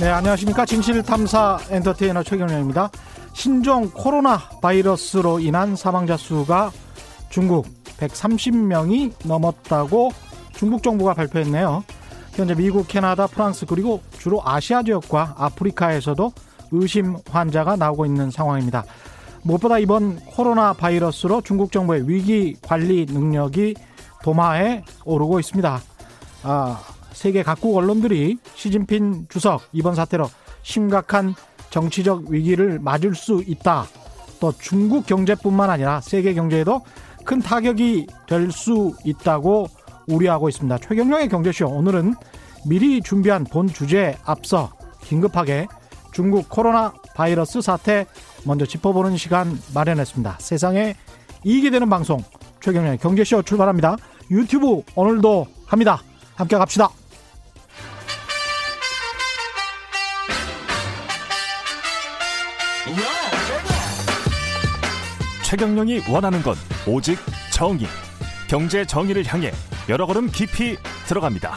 네, 안녕하십니까. 진실탐사 엔터테이너 최경련입니다. 신종 코로나 바이러스로 인한 사망자 수가 중국 130명이 넘었다고 중국 정부가 발표했네요. 현재 미국, 캐나다, 프랑스 그리고 주로 아시아 지역과 아프리카에서도 의심 환자가 나오고 있는 상황입니다. 무엇보다 이번 코로나 바이러스로 중국 정부의 위기 관리 능력이 도마에 오르고 있습니다. 아, 세계 각국 언론들이 시진핑 주석 이번 사태로 심각한 정치적 위기를 맞을 수 있다. 또 중국 경제뿐만 아니라 세계 경제에도 큰 타격이 될 수 있다고 우려하고 있습니다. 최경영의 경제쇼 오늘은 미리 준비한 본 주제에 앞서 긴급하게 중국 코로나 바이러스 사태 먼저 짚어보는 시간 마련했습니다. 세상에 이익이 되는 방송 최경영의 경제쇼 출발합니다. 유튜브 오늘도 합니다. 함께 갑시다. 최경영이 원하는 건 오직 정의. 경제 정의를 향해 여러 걸음 깊이 들어갑니다.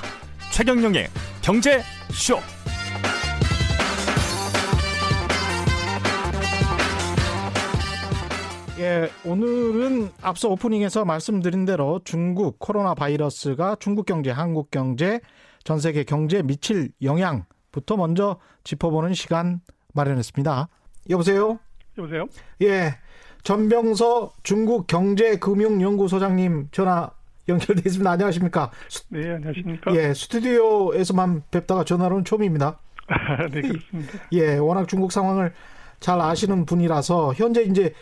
최경영의 경제 쇼. 예, 오늘은 앞서 오프닝에서 말씀드린 대로 중국 코로나 바이러스가 중국 경제, 한국 경제, 전 세계 경제에 미칠 영향부터 먼저 짚어보는 시간 마련했습니다. 여보세요? 여보세요? 예. 전병서 중국 경제금융연구소장님 전화 연결돼 있습니다. 안녕하십니까? 네, 안녕하십니까? 예, 스튜디오에서만 뵙다가 전화로는 처음입니다. 네, 그렇습니다. 예, 워낙 중국 상황을 잘 아시는 분이라서 현재 이제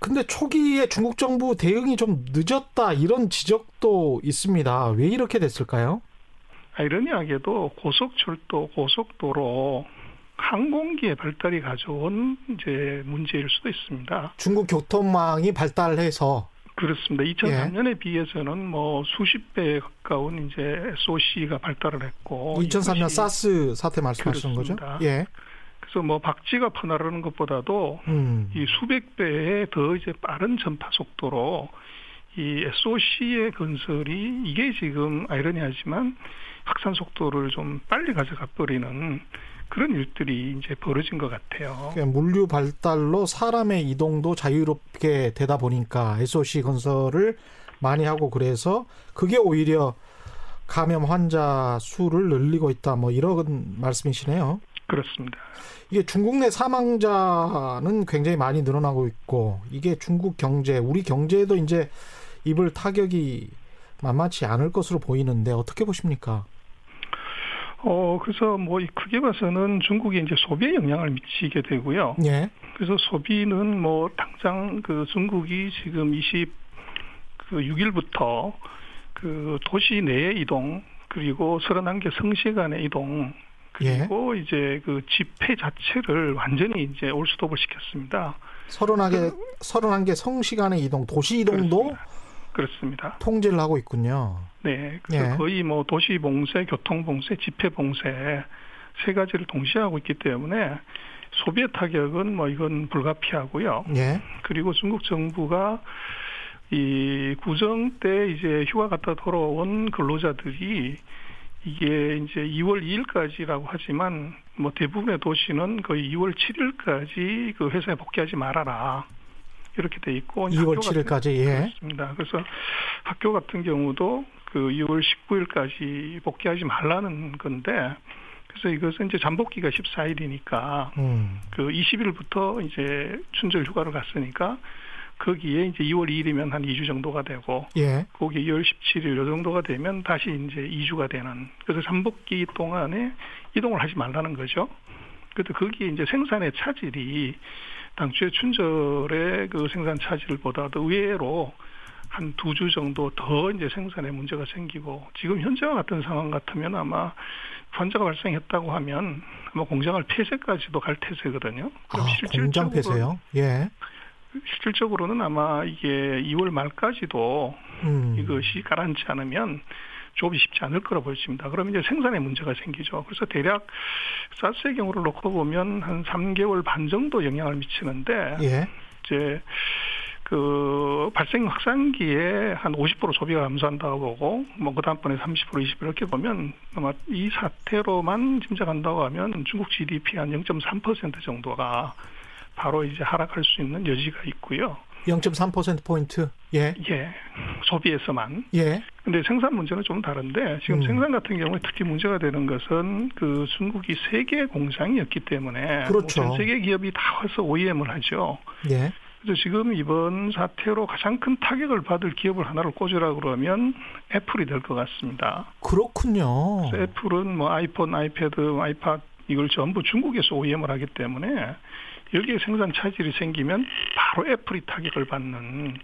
근데 초기에 중국 정부 대응이 좀 늦었다 이런 지적도 있습니다. 왜 이렇게 됐을까요? 아이러니하게도 고속철도, 고속도로, 항공기의 발달이 가져온 이제 문제일 수도 있습니다. 중국 교통망이 발달해서 그렇습니다. 2003년에 예. 비해서는 뭐 수십 배 가까운 이제 SOC가 발달을 했고 2003년 사스 사태 말씀하시는 거죠? 예. 그래서 뭐 박쥐가 퍼나르는 것보다도 음. 이 수백 배의 더 이제 빠른 전파 속도로 이 SOC의 건설이 이게 지금 아이러니하지만 확산 속도를 좀 빨리 가져가 버리는 그런 일들이 이제 벌어진 것 같아요. 그러니까 물류 발달로 사람의 이동도 자유롭게 되다 보니까 SOC 건설을 많이 하고 그래서 그게 오히려 감염 환자 수를 늘리고 있다. 뭐 이런 말씀이시네요. 그렇습니다. 이게 중국 내 사망자는 굉장히 많이 늘어나고 있고 이게 중국 경제, 우리 경제에도 이제 입을 타격이 만만치 않을 것으로 보이는데 어떻게 보십니까? 어, 그래서 뭐 크게 봐서는 중국이 이제 소비에 영향을 미치게 되고요. 예. 그래서 소비는 뭐 당장 그 중국이 지금 20, 그 6일부터 그 도시 내의 이동 그리고 31개 성시 간의 이동 그리고 예. 이제 그 집회 자체를 완전히 이제 올스톱을 시켰습니다. 31개, 31개 성시 간의 이동, 도시 이동도 그렇습니다. 그렇습니다. 통제를 하고 있군요. 네. 그래서 예. 거의 뭐 도시 봉쇄, 교통 봉쇄, 집회 봉쇄 세 가지를 동시에 하고 있기 때문에 소비의 타격은 뭐 이건 불가피하고요. 예. 그리고 중국 정부가 이 구정 때 이제 휴가 갔다 돌아온 근로자들이 이게 이제 2월 2일까지라고 하지만 뭐 대부분의 도시는 거의 2월 7일까지 그 회사에 복귀하지 말아라. 이렇게 돼 있고 2월 7일까지 예. 그렇습니다. 그래서 학교 같은 경우도 그 2월 19일까지 복귀하지 말라는 건데 그래서 이것은 이제 잠복기가 14일이니까 음. 그 20일부터 이제 춘절 휴가를 갔으니까 거기에 이제 2월 2일이면 한 2주 정도가 되고 예. 거기 2월 17일 요 정도가 되면 다시 이제 2주가 되는 그래서 잠복기 동안에 이동을 하지 말라는 거죠. 그래도 거기에 이제 생산의 차질이 당초에 춘절의 그 생산 차질보다도 의외로 한 두 주 정도 더 이제 생산에 문제가 생기고 지금 현재와 같은 상황 같으면 아마 환자가 발생했다고 하면 아마 공장을 폐쇄까지도 갈 태세거든요. 그럼 아, 공장 폐쇄요? 예. 실질적으로는 아마 이게 2월 말까지도 음. 이것이 가라앉지 않으면 조업이 쉽지 않을 거라 보여집니다. 그러면 이제 생산에 문제가 생기죠. 그래서 대략 사스의 경우를 놓고 보면 한 3개월 반 정도 영향을 미치는데 예. 이제 그 발생 확산기에 한 50% 소비가 감소한다고 보고 뭐 그 다음번에 30% 20% 이렇게 보면 아마 이 사태로만 짐작한다고 하면 중국 GDP 한 0.3% 정도가 바로 이제 하락할 수 있는 여지가 있고요. 0.3% 포인트. 예. 예. 소비에서만. 예. 근데 생산 문제는 좀 다른데 지금 음. 생산 같은 경우에 특히 문제가 되는 것은 그 중국이 세계 공장이었기 때문에 그렇죠. 뭐전 세계 기업이 다 와서 OEM을 하죠. 예. 그래서 지금 이번 사태로 가장 큰 타격을 받을 기업을 하나를 꽂으라 그러면 애플이 될 것 같습니다. 그렇군요. 애플은 뭐 아이폰, 아이패드, 아이팟 이걸 전부 중국에서 OEM을 하기 때문에 여기에 생산 차질이 생기면 바로 애플이 타격을 받는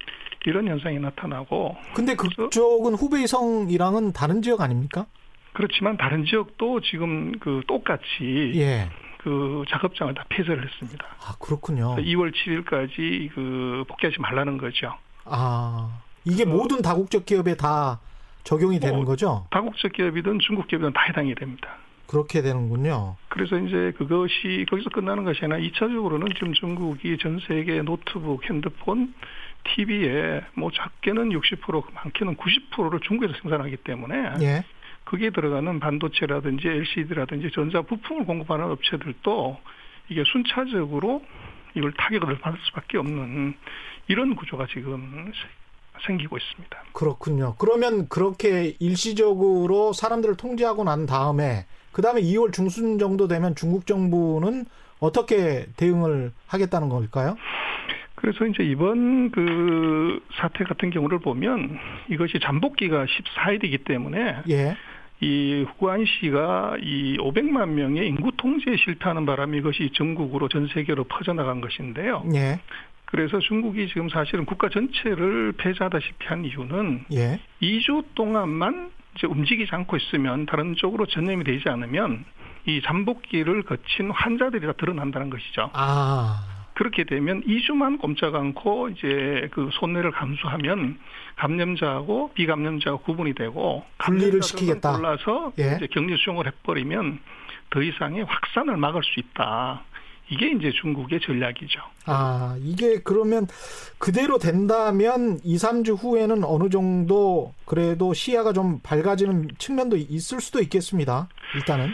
이런 현상이 나타나고 근데 그쪽은 후베이성이랑은 다른 지역 아닙니까? 그렇지만 다른 지역도 지금 그 똑같이 예. 그 작업장을 다 폐쇄를 했습니다. 아, 그렇군요. 2월 7일까지 그 복귀하지 말라는 거죠. 아, 이게 그- 모든 다국적 기업에 다 적용이 되는 뭐, 거죠? 다국적 기업이든 중국 기업이든 다 해당이 됩니다. 그렇게 되는군요. 그래서 이제 그것이 거기서 끝나는 것이 아니라 2차적으로는 지금 중국이 전 세계 노트북, 핸드폰, TV에 뭐 작게는 60% 많게는 90%를 중국에서 생산하기 때문에 예. 거기에 들어가는 반도체라든지 LCD라든지 전자 부품을 공급하는 업체들도 이게 순차적으로 이걸 타격을 받을 수밖에 없는 이런 구조가 지금 세- 생기고 있습니다. 그렇군요. 그러면 그렇게 일시적으로 사람들을 통제하고 난 다음에 그 다음에 2월 중순 정도 되면 중국 정부는 어떻게 대응을 하겠다는 걸까요? 그래서 이제 이번 그 사태 같은 경우를 보면 이것이 잠복기가 14일이기 때문에 예. 이 후안시가 이 500만 명의 인구 통제에 실패하는 바람에 이것이 전국으로 전 세계로 퍼져나간 것인데요. 예. 그래서 중국이 지금 사실은 국가 전체를 폐쇄하다시피 한 이유는 예. 2주 동안만 이제 움직이지 않고 있으면 다른 쪽으로 전염이 되지 않으면 이 잠복기를 거친 환자들이 다 드러난다는 것이죠. 아. 그렇게 되면 2주만 꼼짝 않고 이제 그 손해를 감수하면 감염자하고 비감염자가 구분이 되고 분리를 시키겠다. 골라서 예. 이제 격리 수용을 해버리면 더 이상의 확산을 막을 수 있다. 이게 이제 중국의 전략이죠. 아, 이게 그러면 그대로 된다면 2, 3주 후에는 어느 정도 그래도 시야가 좀 밝아지는 측면도 있을 수도 있겠습니다. 일단은.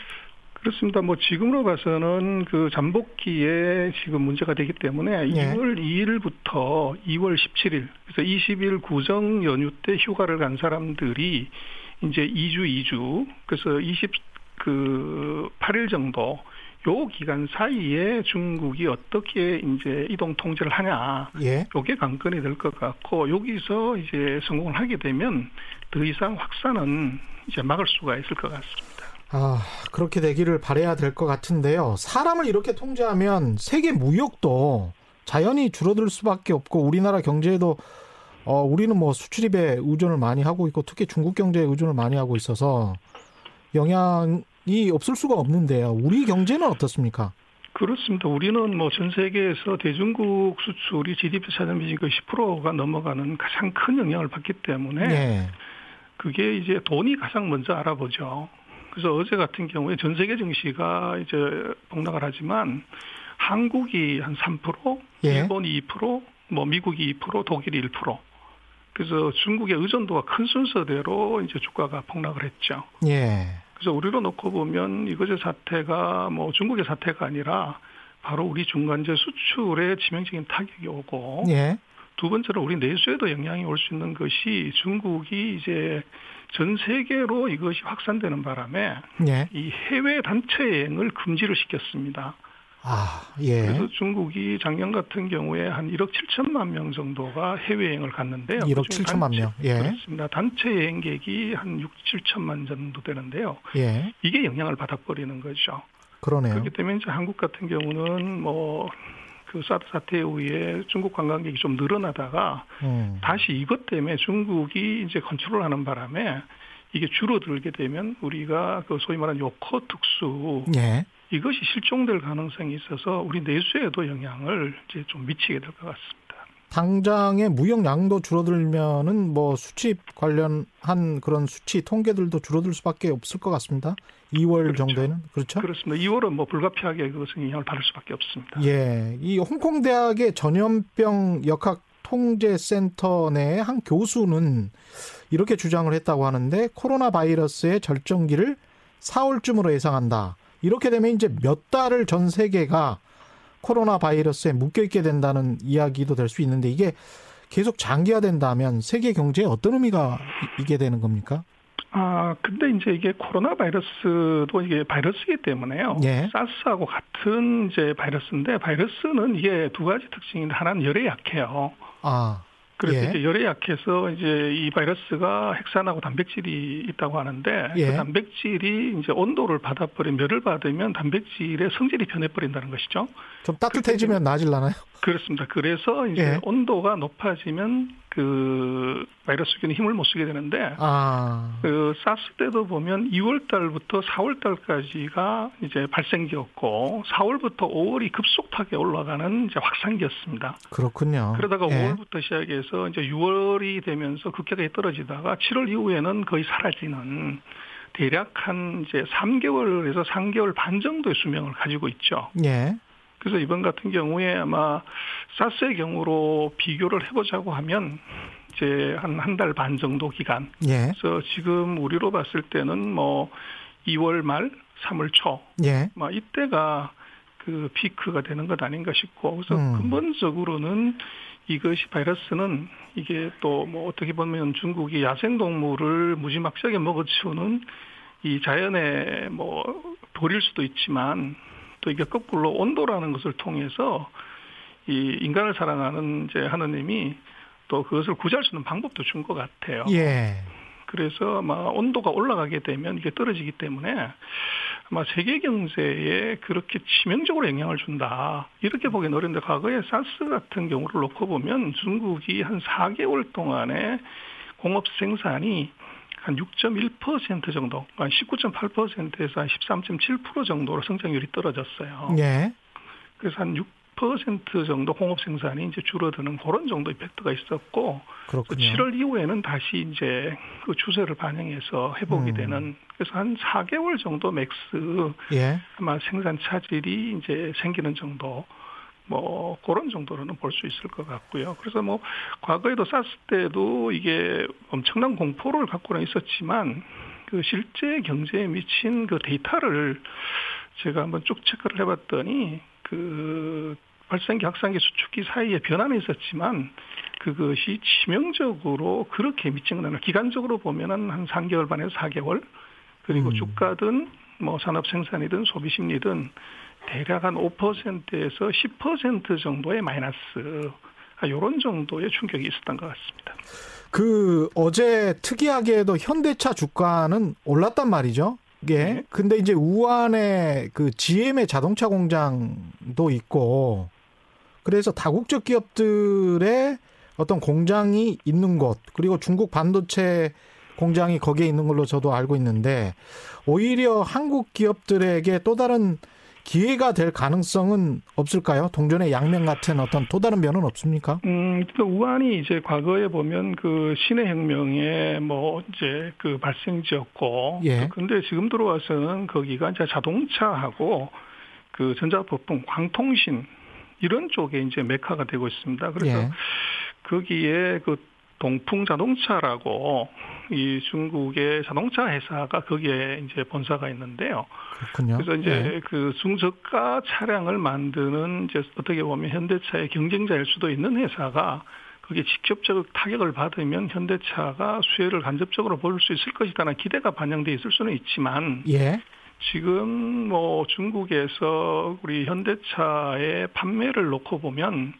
그렇습니다. 뭐 지금으로 봐서는 그 잠복기에 지금 문제가 되기 때문에 예. 2월 2일부터 2월 17일 그래서 20일 구정 연휴 때 휴가를 간 사람들이 이제 2주 2주 그래서 20 그 8일 정도 요 기간 사이에 중국이 어떻게 이제 이동 통제를 하냐 예. 요게 관건이 될 것 같고 여기서 이제 성공을 하게 되면 더 이상 확산은 이제 막을 수가 있을 것 같습니다. 아, 그렇게 되기를 바래야 될 것 같은데요. 사람을 이렇게 통제하면 세계 무역도 자연히 줄어들 수밖에 없고 우리나라 경제에도 어, 우리는 뭐 수출입에 의존을 많이 하고 있고 특히 중국 경제에 의존을 많이 하고 있어서 영향 이 없을 수가 없는데요. 우리 경제는 어떻습니까? 그렇습니다. 우리는 뭐 전 세계에서 대중국 수출이 GDP 차점이 그 10%가 넘어가는 가장 큰 영향을 받기 때문에 예. 그게 이제 돈이 가장 먼저 알아보죠. 그래서 어제 같은 경우에 전 세계 증시가 이제 폭락을 하지만 한국이 한 3%, 예. 일본이 2%, 뭐 미국이 2%, 독일이 1%. 그래서 중국의 의존도가 큰 순서대로 이제 주가가 폭락을 했죠. 예. 그래서 우리로 놓고 보면 이것의 사태가 뭐 중국의 사태가 아니라 바로 우리 중간재 수출에 치명적인 타격이 오고 예. 두 번째로 우리 내수에도 영향이 올 수 있는 것이 중국이 이제 전 세계로 이것이 확산되는 바람에 예. 이 해외 단체 여행을 금지를 시켰습니다. 아, 예. 그래서 중국이 작년 같은 경우에 한 1억 7천만 명 정도가 해외 여행을 갔는데요. 1억 그중에 7천만 단체- 명. 예. 그렇습니다. 단체 여행객이 한 6, 7천만 정도 되는데요. 예. 이게 영향을 받아버리는 거죠. 그러네요. 그렇기 때문에 이제 한국 같은 경우는 뭐그 사드 사태에 의해 중국 관광객이 좀 늘어나다가 음. 다시 이것 때문에 중국이 이제 컨트롤하는 바람에 이게 줄어들게 되면 우리가 그 소위 말하는 요커 특수 예. 이것이 실종될 가능성이 있어서 우리 내수에도 영향을 이제 좀 미치게 될 것 같습니다. 당장의 무역 양도 줄어들면은 뭐 수입 관련한 그런 수치 통계들도 줄어들 수밖에 없을 것 같습니다. 2월 그렇죠. 정도에는 그렇죠? 그렇습니다. 2월은 뭐 불가피하게 그것은 영향을 받을 수밖에 없습니다. 예, 이 홍콩 대학의 전염병 역학 방역통제센터 내 한 교수는 이렇게 주장을 했다고 하는데 코로나 바이러스의 절정기를 4월쯤으로 예상한다. 이렇게 되면 이제 몇 달을 전 세계가 코로나 바이러스에 묶여 있게 된다는 이야기도 될 수 있는데 이게 계속 장기화된다면 세계 경제에 어떤 의미가 있게 되는 겁니까? 아, 근데 이제 이게 코로나 바이러스도 이게 바이러스이기 때문에요. 예. 사스하고 같은 이제 바이러스인데 바이러스는 이게 두 가지 특징인데 하나는 열에 약해요. 아, 그래서 예. 이제 열에 약해서 이제 이 바이러스가 핵산하고 단백질이 있다고 하는데 예. 그 단백질이 이제 온도를 받아버리면 열을 받으면 단백질의 성질이 변해버린다는 것이죠. 좀 따뜻해지면 나아질라나요? 그렇습니다. 그래서 이제 예. 온도가 높아지면 그 바이러스균이 힘을 못 쓰게 되는데 아, 그 사스 때도 보면 2월 달부터 4월 달까지가 이제 발생기였고 4월부터 5월이 급속하게 올라가는 이제 확산기였습니다. 그렇군요. 그러다가 예. 5월부터 시작해서 이제 6월이 되면서 급격하게 떨어지다가 7월 이후에는 거의 사라지는 대략 한 이제 3개월에서 3개월 반 정도의 수명을 가지고 있죠. 예. 그래서 이번 같은 경우에 아마 사스의 경우로 비교를 해보자고 하면 이제 한 한 달 반 정도 기간. 예. 그래서 지금 우리로 봤을 때는 뭐 2월 말, 3월 초, 예. 막 이때가 그 피크가 되는 것 아닌가 싶고 그래서 음. 근본적으로는 이것이 바이러스는 이게 또 뭐 어떻게 보면 중국이 야생 동물을 무지막지하게 먹어치우는 이 자연의 뭐 돌일 수도 있지만 또 이게 거꾸로 온도라는 것을 통해서 이 인간을 사랑하는 이제 하느님이 또 그것을 구제할 수 있는 방법도 준 것 같아요. 예. 그래서 아마 온도가 올라가게 되면 이게 떨어지기 때문에 아마 세계 경제에 그렇게 치명적으로 영향을 준다. 이렇게 보기는 어려운데 과거에 사스 같은 경우를 놓고 보면 중국이 한 4개월 동안에 공업 생산이 한 6.1% 정도, 한 19.8%에서 한 13.7% 정도로 성장률이 떨어졌어요. 예. 그래서 한6% 정도 공업 생산이 이제 줄어드는 그런 정도 이펙트가 있었고 그렇군요. 7월 이후에는 다시 이제 그 추세를 반영해서 회복이 음. 되는 그래서 한 4개월 정도 max 예. 아마 생산 차질이 이제 생기는 정도 뭐 그런 정도로는 볼 수 있을 것 같고요. 그래서 뭐 과거에도 사스 때도 이게 엄청난 공포를 갖고는 있었지만 그 실제 경제에 미친 그 데이터를 제가 한번 쭉 체크를 해봤더니 그 발생기 확산기 수축기 사이에 변화는 있었지만 그것이 치명적으로 그렇게 미친 건 기간적으로 보면은 한 3개월 반에서 4개월 그리고 음. 주가든 뭐 산업 생산이든 소비 심리든 대략 한 5%에서 10% 정도의 마이너스 이런 정도의 충격이 있었던 것 같습니다. 그 어제 특이하게도 현대차 주가는 올랐단 말이죠. 예. 네. 근데 이제 우한에 그 GM의 자동차 공장도 있고 그래서 다국적 기업들의 어떤 공장이 있는 곳 그리고 중국 반도체 공장이 거기에 있는 걸로 저도 알고 있는데 오히려 한국 기업들에게 또 다른 기회가 될 가능성은 없을까요? 동전의 양면 같은 어떤 또 다른 면은 없습니까? 음, 그 우한이 이제 과거에 보면 그 신의 혁명의 뭐 이제 그 발생지였고, 예. 근데 지금 들어와서는 거기가 이제 자동차하고 그 전자부품, 광통신 이런 쪽에 이제 메카가 되고 있습니다. 그래서 예. 거기에 그 동풍 자동차라고 이 중국의 자동차 회사가 거기에 이제 본사가 있는데요. 그렇군요. 그래서 이제 예. 그 중저가 차량을 만드는 이제 어떻게 보면 현대차의 경쟁자일 수도 있는 회사가 그게 직접적 타격을 받으면 현대차가 수혜를 간접적으로 볼 수 있을 것이다는 기대가 반영돼 있을 수는 있지만 예. 지금 뭐 중국에서 우리 현대차의 판매를 놓고 보면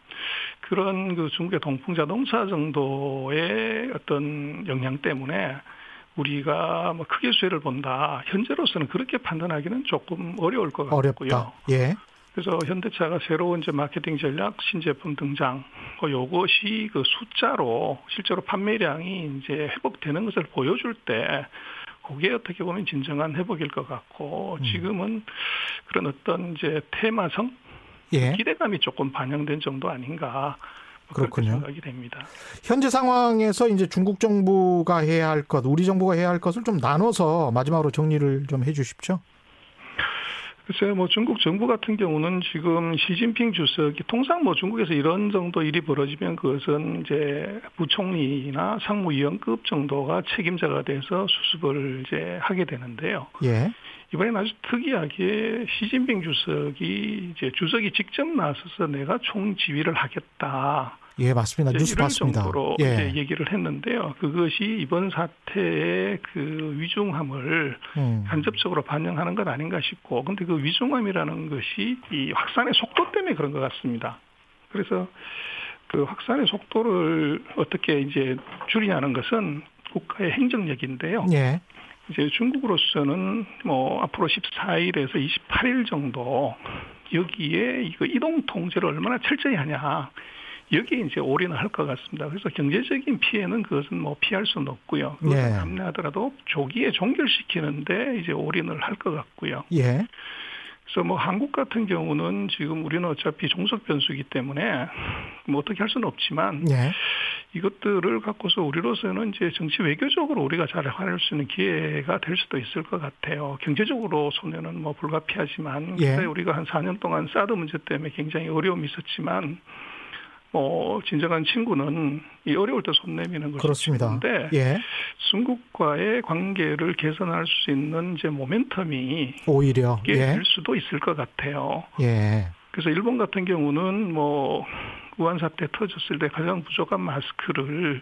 그런 그 중국의 동풍 자동차 정도의 어떤 영향 때문에 우리가 뭐 크게 수혜를 본다. 현재로서는 그렇게 판단하기는 조금 어려울 것 같고요. 어렵다. 예. 그래서 현대차가 새로운 이제 마케팅 전략, 신제품 등장, 뭐 요것이 그 숫자로 실제로 판매량이 이제 회복되는 것을 보여줄 때, 그게 어떻게 보면 진정한 회복일 것 같고, 음. 지금은 그런 어떤 이제 테마성, 예. 기대감이 조금 반영된 정도 아닌가. 뭐 그렇군요. 생각이 됩니다. 현재 상황에서 이제 중국 정부가 해야 할 것, 우리 정부가 해야 할 것을 좀 나눠서 마지막으로 정리를 좀 해 주십시오. 글쎄요, 뭐 중국 정부 같은 경우는 지금 시진핑 주석이 통상 뭐 중국에서 이런 정도 일이 벌어지면 그것은 이제 부총리나 상무위원급 정도가 책임자가 돼서 수습을 이제 하게 되는데요. 예. 이번엔 아주 특이하게 시진핑 주석이 이제 주석이 직접 나서서 내가 총 지휘를 하겠다. 예, 맞습니다. 뉴스 이런 봤습니다. 정도로 예. 이제 얘기를 했는데요. 그것이 이번 사태의 그 위중함을 음. 간접적으로 반영하는 것 아닌가 싶고, 근데 그 위중함이라는 것이 이 확산의 속도 때문에 그런 것 같습니다. 그래서 그 확산의 속도를 어떻게 이제 줄이냐는 것은 국가의 행정력인데요. 예. 이제 중국으로서는 뭐 앞으로 14일에서 28일 정도 여기에 이거 이동 통제를 얼마나 철저히 하냐. 여기에 이제 올인을 할 것 같습니다. 그래서 경제적인 피해는 그것은 뭐 피할 수는 없고요. 그것을 예. 감내하더라도 조기에 종결시키는데 이제 올인을 할 것 같고요. 예. 그래서 뭐 한국 같은 경우는 지금 우리는 어차피 종속 변수이기 때문에 뭐 어떻게 할 수는 없지만 예. 이것들을 갖고서 우리로서는 이제 정치 외교적으로 우리가 잘 활용할 수 있는 기회가 될 수도 있을 것 같아요. 경제적으로 손해는 뭐 불가피하지만 예. 우리가 한 4년 동안 사드 문제 때문에 굉장히 어려움이 있었지만 뭐 진정한 친구는 이 어려울 때 손 내미는 것이 그렇습니다. 친구인데 예. 중국과의 관계를 개선할 수 있는 이제 모멘텀이 오히려 예. 될 수도 있을 것 같아요. 예. 그래서 일본 같은 경우는 뭐 우한 사태 터졌을 때 가장 부족한 마스크를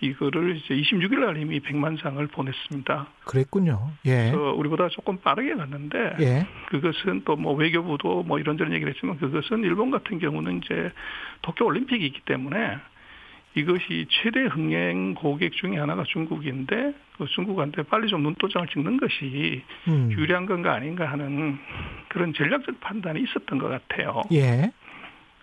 이거를 이제 26일 날 이미 100만 장을 보냈습니다. 그랬군요. 예. 우리보다 조금 빠르게 갔는데 예. 그것은 또 뭐 외교부도 뭐 이런저런 얘기를 했지만 그것은 일본 같은 경우는 이제 도쿄 올림픽이 있기 때문에 이것이 최대 흥행 고객 중에 하나가 중국인데 그 중국한테 빨리 좀 눈도장을 찍는 것이 음. 유리한 건가 아닌가 하는 그런 전략적 판단이 있었던 것 같아요. 예.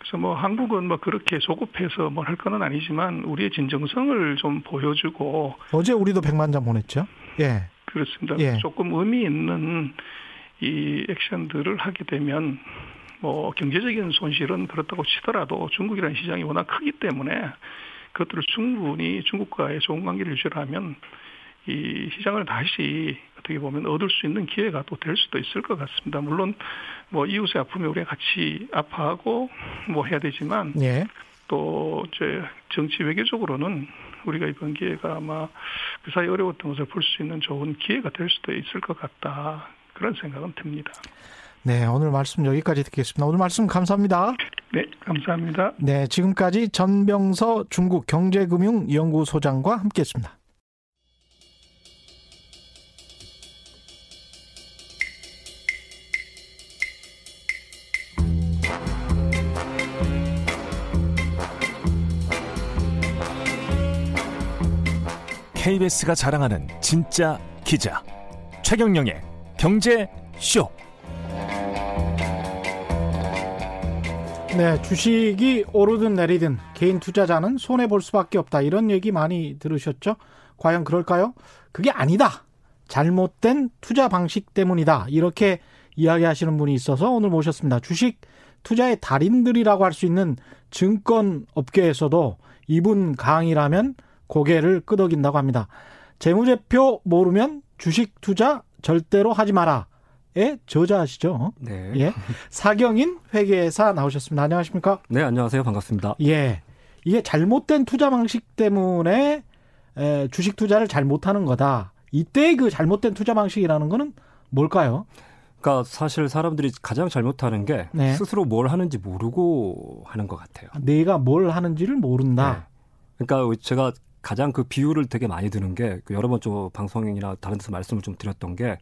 그래서 뭐 한국은 뭐 그렇게 조급해서 뭘할건 아니지만 우리의 진정성을 좀 보여주고 어제 우리도 100만 장 보냈죠. 예. 그렇습니다. 예. 조금 의미 있는 이 액션들을 하게 되면 뭐 경제적인 손실은 그렇다고 치더라도 중국이라는 시장이 워낙 크기 때문에 그것들을 충분히 중국과의 좋은 관계를 유지하면 이 시장을 다시 어떻게 보면 얻을 수 있는 기회가 또 될 수도 있을 것 같습니다. 물론 뭐 이웃의 아픔에 우리가 같이 아파하고 뭐 해야 되지만 예. 또 이제 정치 외교적으로는 우리가 이번 기회가 아마 그 사이 어려웠던 것을 볼 수 있는 좋은 기회가 될 수도 있을 것 같다 그런 생각은 듭니다. 네, 오늘 말씀 여기까지 듣겠습니다. 오늘 말씀 감사합니다. 네, 감사합니다. 네, 지금까지 전병서 중국 경제금융연구소장과 함께했습니다. KBS가 자랑하는 진짜 기자 최경영의 경제 쇼. 네, 주식이 오르든 내리든 개인 투자자는 손해 볼 수밖에 없다. 이런 얘기 많이 들으셨죠? 과연 그럴까요? 그게 아니다. 잘못된 투자 방식 때문이다. 이렇게 이야기하시는 분이 있어서 오늘 모셨습니다. 주식 투자의 달인들이라고 할 수 있는 증권 업계에서도 이분 강의라면 고개를 끄덕인다고 합니다. 재무제표 모르면 주식 투자 절대로 하지 마라. 의 저자시죠. 네. 예. 사경인 회계사 나오셨습니다. 안녕하십니까? 네, 안녕하세요. 반갑습니다. 예. 이게 잘못된 투자 방식 때문에 에, 주식 투자를 잘 못하는 거다. 이때 그 잘못된 투자 방식이라는 거는 뭘까요? 그러니까 사실 사람들이 가장 잘못하는 게 네. 스스로 뭘 하는지 모르고 하는 것 같아요. 내가 뭘 하는지를 모른다. 네. 그러니까 제가 가장 그 비유를 되게 많이 드는 게그 여러 번 좀 방송이나 다른 데서 말씀을 좀 드렸던 게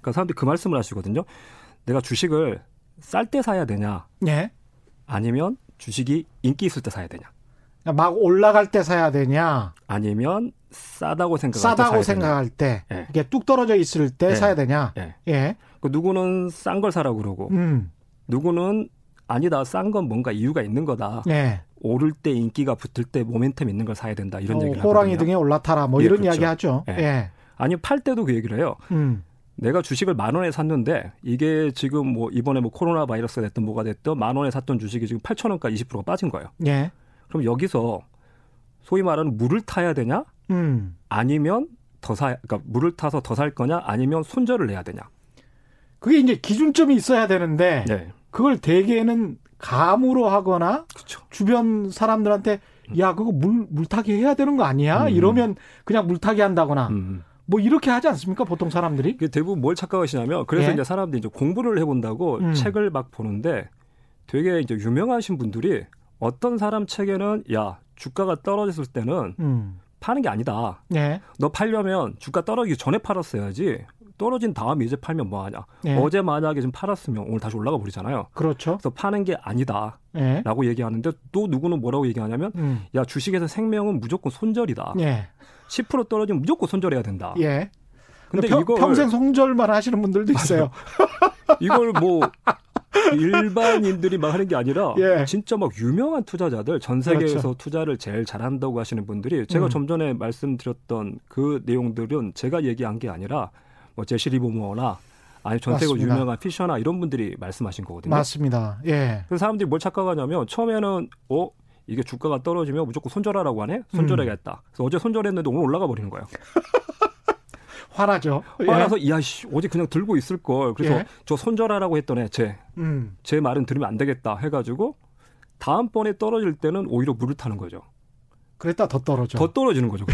그러니까 사람들이 그 말씀을 하시거든요. 내가 주식을 쌀 때 사야 되냐 예. 아니면 주식이 인기 있을 때 사야 되냐 막 올라갈 때 사야 되냐, 아니면 싸다고 생각할 때 싸다고 사야 생각할 때, 예. 이게 뚝 떨어져 있을 때 예. 사야 되냐. 되냐. 예. 예. 그 누구는 싼 걸 사라고 그러고 음. 누구는 아니다 싼 건 뭔가 이유가 있는 거다. 예. 오를 때 인기가 붙을 때 모멘텀 있는 걸 사야 된다 이런 어, 얘기를 호랑이 하거든요. 등에 올라타라 뭐 예, 이런 그렇죠. 이야기 하죠. 예. 예. 아니면 팔 때도 그 얘기를 해요. 음. 내가 주식을 만 원에 샀는데 이게 지금 뭐 이번에 뭐 코로나 바이러스가 됐든 뭐가 됐든 만 원에 샀던 주식이 지금 8천 원까지 20%가 빠진 거예요. 예. 그럼 여기서 소위 말하는 물을 타야 되냐? 음. 아니면 더 사, 그러니까 물을 타서 더 살 거냐? 아니면 손절을 내야 되냐? 그게 이제 기준점이 있어야 되는데 네. 그걸 대개는 감으로 하거나 그렇죠. 주변 사람들한테 야 그거 물 물타기 해야 되는 거 아니야? 음. 이러면 그냥 물타기 한다거나 음. 뭐 이렇게 하지 않습니까? 보통 사람들이? 대부분 뭘 착각하시냐면 그래서 예. 이제 사람들이 이제 공부를 해본다고 음. 책을 막 보는데 되게 이제 유명하신 분들이 어떤 사람 책에는 야 주가가 떨어졌을 때는 음. 파는 게 아니다. 예. 너 팔려면 주가 떨어지기 전에 팔았어야지. 떨어진 다음에 이제 팔면 뭐 하냐. 예. 어제 만약에 좀 팔았으면 오늘 다시 올라가 버리잖아요. 그렇죠. 그래서 파는 게 아니다. 예. 라고 얘기하는데 또 누구는 뭐라고 얘기하냐면 음. 야 주식에서 생명은 무조건 손절이다. 예. 10% 떨어지면 무조건 손절해야 된다. 예. 근데 평, 이걸 평생 송절만 하시는 분들도 있어요. 이걸 뭐 일반인들이 막 하는 게 아니라 예. 진짜 막 유명한 투자자들 전 세계에서 그렇죠. 투자를 제일 잘한다고 하시는 분들이 제가 음. 좀 전에 말씀드렸던 그 내용들은 제가 얘기한 게 아니라 뭐 제시 리버모어나 아니 전 세계 맞습니다. 유명한 피셔나 이런 분들이 말씀하신 거거든요. 맞습니다. 예. 그래서 사람들이 뭘 착각하냐면 처음에는 어 이게 주가가 떨어지면 무조건 손절하라고 하네. 음. 손절해야겠다. 그래서 어제 손절했는데 오늘 올라가 버리는 거예요. 화나죠. 예. 화나서 야씨 어제 그냥 들고 있을 걸. 그래서 예. 저 손절하라고 했더니 제 음. 제 말은 들으면 안 되겠다 해가지고 다음번에 떨어질 때는 오히려 물을 타는 거죠. 그랬다 더 떨어져. 더 떨어지는 거죠.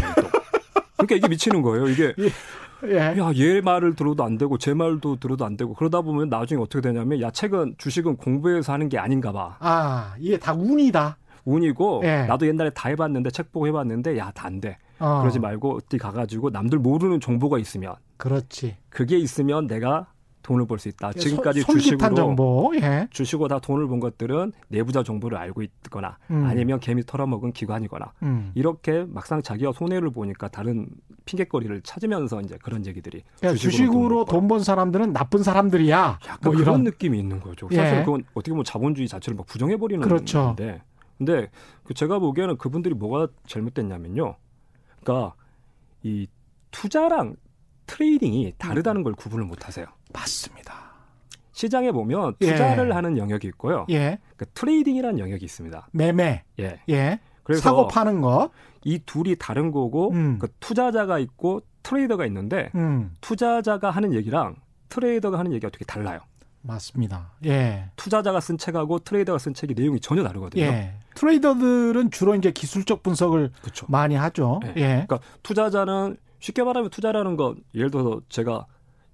그러니까 이게 미치는 거예요. 이게 예. 야 얘 말을 들어도 안 되고 제 말도 들어도 안 되고 그러다 보면 나중에 어떻게 되냐면 야 책은 주식은 공부해서 하는 게 아닌가 봐. 아, 이게 다 운이다. 운이고 예. 나도 옛날에 다 해봤는데 책 보고 해봤는데 야 다 안 돼. 어. 그러지 말고 어디 가가지고 남들 모르는 정보가 있으면 그렇지. 그게 있으면 내가 돈을 벌 수 있다. 지금까지 소- 주식으로 정보. 예. 주식으로 다 돈을 번 것들은 내부자 정보를 알고 있거나 음. 아니면 개미 털어먹은 기관이거나 음. 이렇게 막상 자기가 손해를 보니까 다른 핑계거리를 찾으면서 이제 그런 얘기들이 그러니까 주식으로 돈 번 사람들은 나쁜 사람들이야. 약간 뭐 그런 이런. 느낌이 있는 거죠. 예. 사실 그건 어떻게 보면 자본주의 자체를 막 부정해 버리는 그렇죠. 건데, 근데 그 제가 보기에는 그분들이 뭐가 잘못됐냐면요. 그러니까 이 투자랑 trading이 다르다는 걸 구분을 못 하세요. 맞습니다. 시장에 보면 예. 투자를 하는 영역이 있고요. 예. 그러니까 trading이라는 영역이 있습니다. 매매. 예. 예. 그래서 사고 파는 거. 이 둘이 다른 거고 음. 그 투자자가 있고 트레이더가 있는데 음. 투자자가 하는 얘기랑 트레이더가 하는 얘기가 되게 달라요. 맞습니다. 예. 투자자가 쓴 책하고 트레이더가 쓴 책이 내용이 전혀 다르거든요. 예. 트레이더들은 주로 이제 기술적 분석을 그렇죠. 많이 하죠. 예. 예. 그러니까 투자자는 쉽게 말하면 투자라는 건 예를 들어서 제가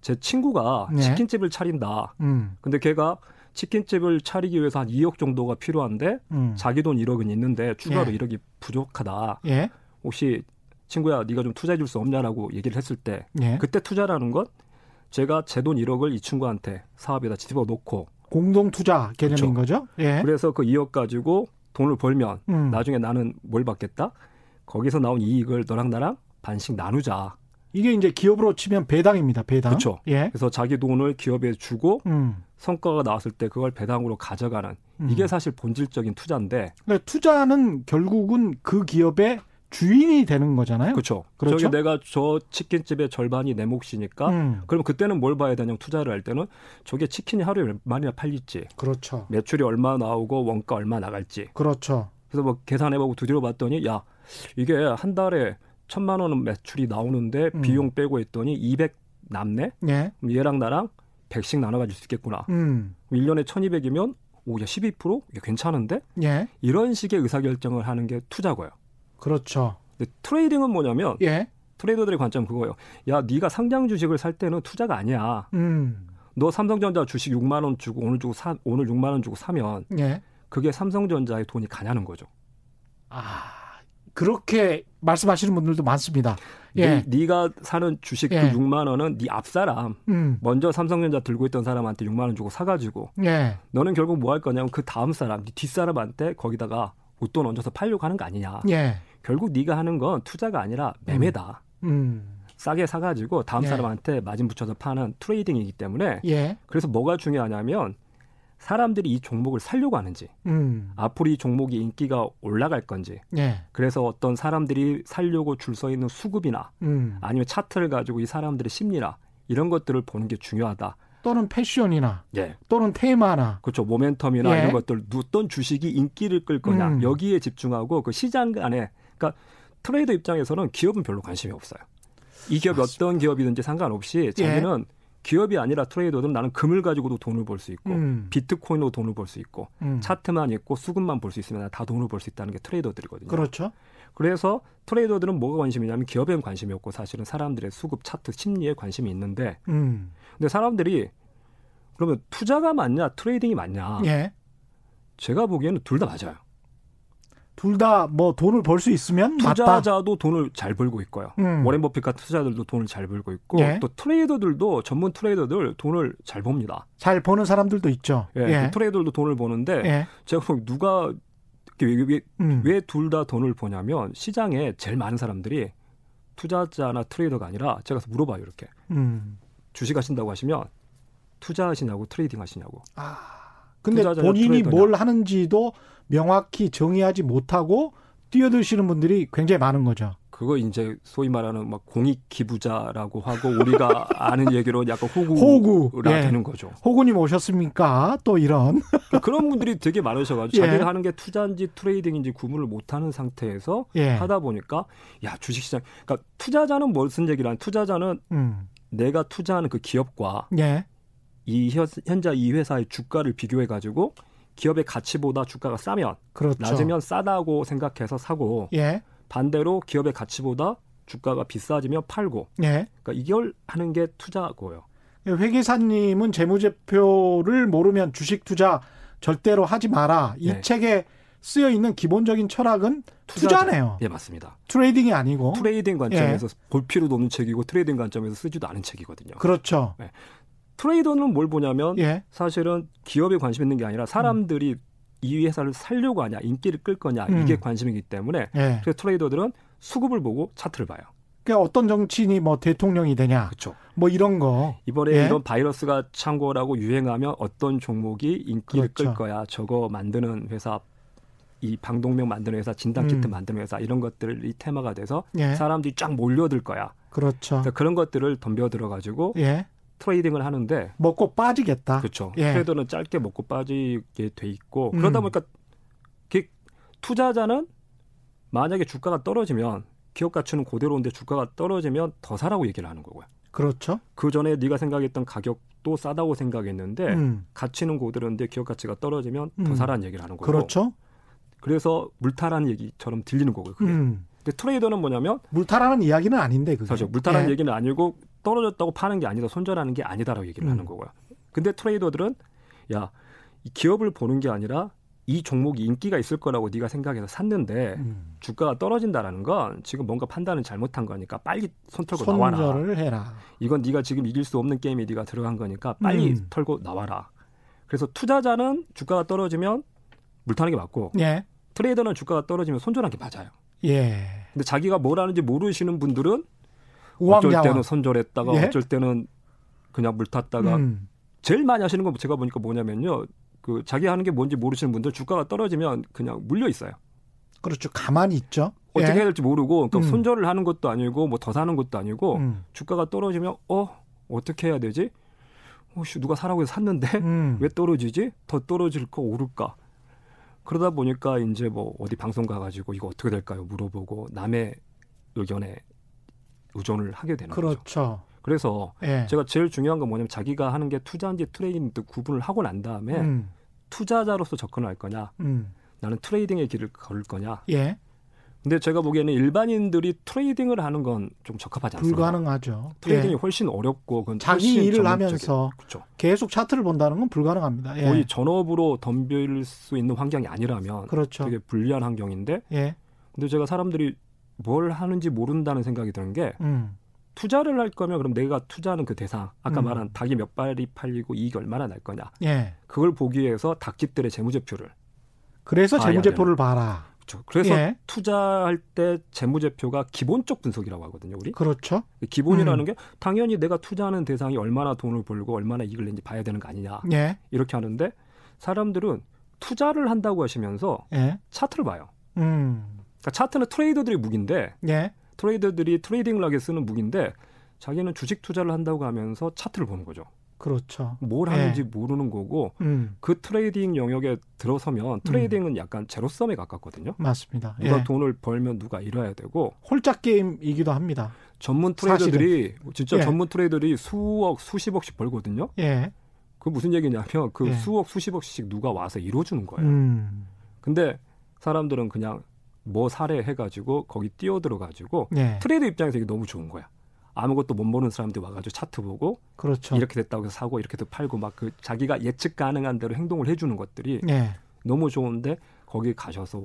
제 친구가 네. 치킨집을 차린다. 음. 근데 걔가 치킨집을 차리기 위해서 한 2억 정도가 필요한데 음. 자기 돈 1억은 있는데 추가로 예. 1억이 부족하다. 예. 혹시 친구야 네가 좀 투자해 줄 수 없냐라고 얘기를 했을 때 예. 그때 투자라는 건 제가 제 돈 1억을 이 친구한테 사업에다 집어 넣고 공동 투자 개념인 그렇죠. 거죠. 예. 그래서 그 2억 가지고 돈을 벌면 음. 나중에 나는 뭘 받겠다? 거기서 나온 이익을 너랑 나랑 반씩 나누자. 이게 이제 기업으로 치면 배당입니다. 배당. 그렇죠. 예. 그래서 자기 돈을 기업에 주고 음. 성과가 나왔을 때 그걸 배당으로 가져가는 음. 이게 사실 본질적인 투자인데 그러니까 투자는 결국은 그 기업의 주인이 되는 거잖아요. 그렇죠. 그렇죠. 저기 내가 저 치킨집의 절반이 내 몫이니까 음. 그럼 그때는 뭘 봐야 되냐면 투자를 할 때는 저게 치킨이 하루에 얼마나 팔릴지 그렇죠. 매출이 얼마 나오고 원가 얼마 나갈지 그렇죠. 그래서 뭐 계산해보고 두드려 봤더니 야 이게 한 달에 천만 원은 매출이 나오는데 음. 비용 빼고 했더니 200 남네 예. 그럼 얘랑 나랑 100씩 나눠 가질 수 있겠구나 음. 그럼 1년에 1200이면 오 야 12% 이게 괜찮은데 예. 이런 식의 의사결정을 하는 게 투자고요 그렇죠. 근데 trading은 뭐냐면 예. trader들의 관점은 그거예요 야 네가 상장 주식을 살 때는 투자가 아니야 음. 너 삼성전자 주식 6만 원 주고 오늘 주고 사, 오늘 6만 원 주고 사면 예. 그게 삼성전자에 돈이 가냐는 거죠 아, 그렇게 말씀하시는 분들도 많습니다. 예. 네가 사는 주식 예. 그 6만 원은 네 앞사람 음. 먼저 삼성전자 들고 있던 사람한테 6만 원 주고 사가지고 예. 너는 결국 뭐 할 거냐면 그 다음 사람, 네 뒷사람한테 거기다가 웃돈 얹어서 팔려고 하는 거 아니냐. 예. 결국 네가 하는 건 투자가 아니라 매매다. 음. 싸게 사가지고 다음 예. 사람한테 마진 붙여서 파는 트레이딩이기 때문에 예. 그래서 뭐가 중요하냐면 사람들이 이 종목을 살려고 하는지 음. 앞으로 이 종목이 인기가 올라갈 건지 예. 그래서 어떤 사람들이 살려고 줄 서 있는 수급이나 음. 아니면 차트를 가지고 이 사람들의 심리나 이런 것들을 보는 게 중요하다. 또는 패션이나 예. 또는 테마나 그렇죠. 모멘텀이나 예. 이런 것들 어떤 주식이 인기를 끌 거냐 음. 여기에 집중하고 그 시장 안에 그러니까 트레이더 입장에서는 기업은 별로 관심이 없어요. 이 기업이 맞습니다. 어떤 기업이든지 상관없이 자기는 기업이 아니라 trader들은 나는 금을 가지고도 돈을 벌 수 있고 음. 비트코인으로 돈을 벌 수 있고 음. 차트만 있고 수급만 볼 수 있으면 다 돈을 벌 수 있다는 게 trader들이거든요. 그렇죠. 그래서 trader들은 뭐가 관심이냐면 기업에는 관심이 없고 사실은 사람들의 수급 차트 심리에 관심이 있는데 음. 근데 사람들이 그러면 투자가 맞냐 trading이 맞냐 예. 제가 보기에는 둘 다 맞아요. 둘 다 뭐 돈을 벌 수 있으면 맞다. 투자자도 돈을 잘 벌고 있고요. 음. 워렌 버핏 같은 투자자들도 돈을 잘 벌고 있고 예. 또 트레이더들도 전문 트레이더들 돈을 잘 법니다. 잘 버는 사람들도 있죠. 예, 예. 그 트레이더들도 돈을 버는데 예. 제가 보기 누가 음. 왜둘 다 돈을 버냐면 시장에 제일 많은 사람들이 투자자나 트레이더가 아니라 제가 가서 물어봐요 이렇게 음. 주식 하신다고 하시면 투자하시냐고 트레이딩 하시냐고 아. 근데 본인이 trader냐. 뭘 하는지도 명확히 정의하지 못하고 뛰어드시는 분들이 굉장히 많은 거죠. 그거 이제 소위 말하는 막 공익 기부자라고 하고 우리가 아는 얘기로 약간 호구가 호구. 예. 되는 거죠. 호구님 오셨습니까? 또 이런. 그런 분들이 되게 많으셔가지고 예. 자기가 하는 게 투자인지 trading인지 구분을 못하는 상태에서 예. 하다 보니까 야 주식시장 그러니까 투자자는 무슨 얘기란 투자자는 음. 내가 투자하는 그 기업과 예. 이 현- 현재 이 회사의 주가를 비교해 가지고 기업의 가치보다 주가가 싸면 그렇죠. 낮으면 싸다고 생각해서 사고 예. 반대로 기업의 가치보다 주가가 비싸지면 팔고 예. 그러니까 이걸 하는 게 투자고요. 회계사님은 재무제표를 모르면 주식 투자 절대로 하지 마라. 이 네. 책에 쓰여 있는 기본적인 철학은 투자자. 투자네요. 예, 맞습니다. trading이 아니고. trading 관점에서 볼 필요도 없는 책이고 trading 관점에서 쓰지도 않은 책이거든요. 그렇죠. trader는 뭘 보냐면 예. 사실은 기업에 관심 있는 게 아니라 사람들이 이 회사를 살려고 하냐, 인기를 끌 거냐 음. 이게 관심이기 때문에 예. 그래서 trader들은 수급을 보고 차트를 봐요. 그러니까 어떤 정치인이 뭐 대통령이 되냐. 그렇죠. 뭐 이런 거. 이번에 예. 이런 바이러스가 창궐하고 유행하면 어떤 종목이 인기를 그렇죠. 끌 거야. 저거 만드는 회사 이 방독면 만드는 회사, 진단키트 음. 만드는 회사 이런 것들이 테마가 돼서 예. 사람들이 쫙 몰려들 거야. 그렇죠. 그래서 그런 것들을 덤벼 들어 가지고 예. 트레이딩을 하는데 먹고 빠지겠다. 그렇죠. 예. 트레이더는 짧게 먹고 빠지게 돼 있고 음. 그러다 보니까 그 투자자는 만약에 주가가 떨어지면 기업 가치는 그대로인데 주가가 떨어지면 더 사라고 얘기를 하는 거고요. 그렇죠. 그 전에 네가 생각했던 가격도 싸다고 생각했는데 음. 가치는 그대로인데 기업 가치가 떨어지면 음. 더 사라는 얘기를 하는 거고. 그렇죠. 그래서 물타라는 얘기처럼 들리는 거고요. 그게. 음. 근데 트레이더는 뭐냐면 물타라는 이야기는 아닌데 그게. 사실 물타라는 예. 얘기는 아니고 떨어졌다고 파는 게 아니다, 손절하는 게 아니다라고 얘기를 음. 하는 거고요. 근데 트레이더들은 야, 이 기업을 보는 게 아니라 이 종목이 인기가 있을 거라고 네가 생각해서 샀는데 음. 주가가 떨어진다라는 건 지금 뭔가 판단을 잘못한 거니까 빨리 손 털고 나와라. 손절을 해라. 이건 네가 지금 이길 수 없는 게임에 네가 들어간 거니까 빨리 음. 털고 나와라. 그래서 투자자는 주가가 떨어지면 물타는 게 맞고 예. 트레이더는 주가가 떨어지면 손절한 게 맞아요. 예. 근데 자기가 뭘 하는지 모르시는 분들은 어쩔 우왕좌왕. 때는 손절했다가 예? 어쩔 때는 그냥 물 탔다가 음. 제일 많이 하시는 건 제가 보니까 뭐냐면요. 그 자기 하는 게 뭔지 모르시는 분들 주가가 떨어지면 그냥 물려 있어요. 그렇죠. 가만히 있죠. 어떻게 예. 해야 될지 모르고 그러니까 음. 손절을 하는 것도 아니고 뭐 더 사는 것도 아니고 음. 주가가 떨어지면 어 어떻게 해야 되지? 어씨 누가 사라고 해서 샀는데 음. 왜 떨어지지? 더 떨어질까 오를까? 그러다 보니까 이제 뭐 어디 방송 가가지고 이거 어떻게 될까요? 물어보고 남의 의견에 의존을 하게 되는 거죠. 그렇죠. 그래서 예. 제가 제일 중요한 건 뭐냐면 자기가 하는 게 투자인지 trading인지 구분을 하고 난 다음에 음. 투자자로서 접근할 거냐, 음. 나는 trading의 길을 걸을 거냐. 예. 근데 제가 보기에는 일반인들이 trading을 하는 건 좀 적합하지 않습니다. 불가능하죠. trading이 예. 훨씬 어렵고 그건 자기 일을. 하면서 그렇죠. 계속 차트를 본다는 건 불가능합니다. 예. 거의 전업으로 덤빌 수 있는 환경이 아니라면 그렇죠. 되게 불리한 환경인데 예. 근데 제가 사람들이 뭘 하는지 모른다는 생각이 드는 게 음. 투자를 할 거면 그럼 내가 투자하는 그 대상 아까 음. 말한 닭이 몇 발이 팔리고 이익이 얼마나 날 거냐 예. 그걸 보기 위해서 닭집들의 재무제표를 그래서 재무제표를 봐라. 그렇죠. 그래서 예. 투자할 때 재무제표가 기본적 분석이라고 하거든요 우리 그렇죠. 기본이라는 음. 게 당연히 내가 투자하는 대상이 얼마나 돈을 벌고 얼마나 이익을 낸지 봐야 되는 거 아니냐 예. 이렇게 하는데 사람들은 투자를 한다고 하시면서 예. 차트를 봐요 음. 그러니까 차트는 trader들의 무기인데 예. trader들이 trading을 하게 쓰는 무기인데 자기는 주식 투자를 한다고 하면서 차트를 보는 거죠. 그렇죠. 뭘 하는지 모르는 거고 음. 그 trading 영역에 들어서면 trading은 약간 제로섬에 가깝거든요. 맞습니다. 누가 예. 돈을 벌면 누가 잃어야 되고 홀짝 게임이기도 합니다. 전문 trader들이 사실은. 진짜 예. 전문 trader들이 수억 수십억씩 벌거든요. 예. 그 무슨 얘기냐면 그 예. 수억 수십억씩 누가 와서 이뤄주는 거예요. 음. 근데 사람들은 그냥 뭐 사례 해가지고 거기 뛰어들어가지고 예. 트레이더 입장에서 이게 너무 좋은 거야. 아무것도 못 모르는 사람들이 와가지고 차트 보고 그렇죠. 이렇게 됐다고 해서 사고 이렇게 도 팔고 막 그 자기가 예측 가능한 대로 행동을 해주는 것들이 예. 너무 좋은데 거기 가셔서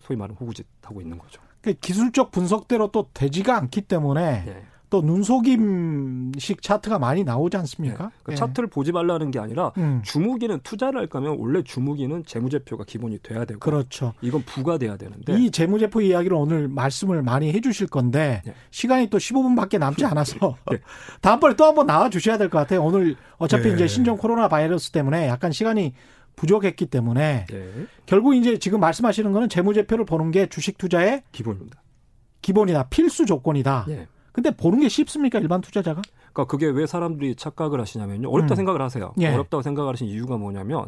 소위 말하는 호구짓 하고 있는 거죠. 그 기술적 분석대로 또 되지가 않기 때문에 예. 또 눈속임식 차트가 많이 나오지 않습니까? 네. 그러니까 예. 차트를 보지 말라는 게 아니라 음. 주무기는 투자를 할 거면 원래 주무기는 재무제표가 기본이 돼야 되고 그렇죠. 이건 부가돼야 되는데 이 재무제표 이야기를 오늘 말씀을 많이 해주실 건데 네. 시간이 또 15분밖에 남지 않아서 네. 다음번에 또 한번 나와 주셔야 될 것 같아요. 오늘 어차피 네. 이제 신종 코로나 바이러스 때문에 약간 시간이 부족했기 때문에 네. 결국 이제 지금 말씀하시는 거는 재무제표를 보는 게 주식 투자의 기본입니다. 기본이다, 필수 조건이다. 네. 근데 보는 게 쉽습니까 일반 투자자가? 그러니까 그게 왜 사람들이 착각을 하시냐면요. 어렵다 음. 생각을 하세요. 예. 어렵다고 생각하시는 이유가 뭐냐면